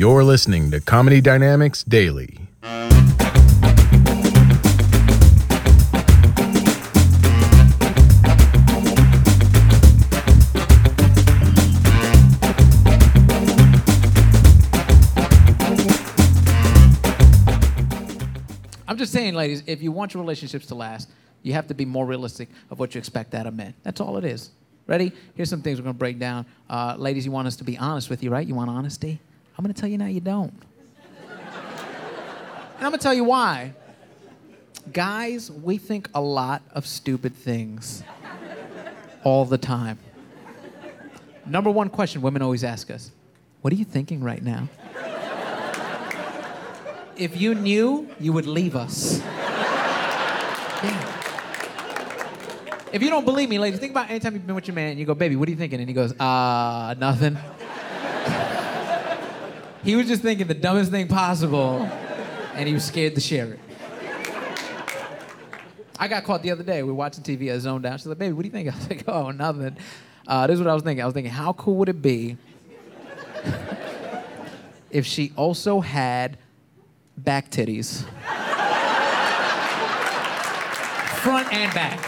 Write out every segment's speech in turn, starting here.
You're listening to Comedy Dynamics Daily. I'm just saying, ladies, if you want your relationships to last, you have to be more realistic of what you expect out of men. That's all it is. Ready? Here's some things we're going to break down. Uh, ladies, you want us to be honest with you, right? You want honesty? I'm going to tell you now you don't. and I'm going to tell you why. Guys, we think a lot of stupid things all the time. Number one question women always ask us What are you thinking right now? if you knew, you would leave us. If you don't believe me, ladies, think about any time you've been with your man and you go, baby, what are you thinking? And he goes, uh, nothing. He was just thinking the dumbest thing possible, and he was scared to share it. I got caught the other day. We were watching TV. I zoned out. She's like, baby, what do you think? I was like, oh, nothing. Uh, this is what I was thinking. I was thinking, how cool would it be if she also had back titties. Front and back.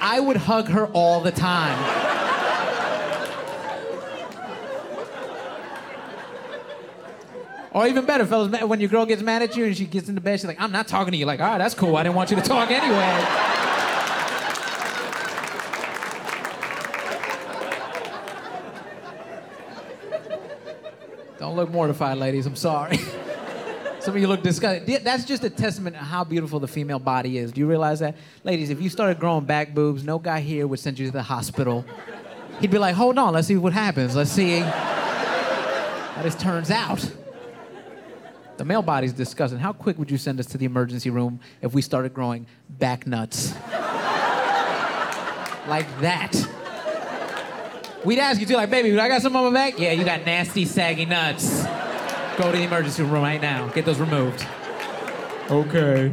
I would hug her all the time. Or even better, fellas, when your girl gets mad at you and she gets into bed, she's like, I'm not talking to you. Like, all right, that's cool. I didn't want you to talk anyway. Don't look mortified, ladies. I'm sorry. Some of you look disgusted. That's just a testament to how beautiful the female body is. Do you realize that? Ladies, if you started growing back boobs, no guy here would send you to the hospital. He'd be like, hold on, let's see what happens. Let's see how this turns out. The male body's disgusting. How quick would you send us to the emergency room if we started growing back nuts? like that. We'd ask you too, like, baby, I got some on my back? Yeah, you got nasty, saggy nuts. Go to the emergency room right now. Get those removed. Okay.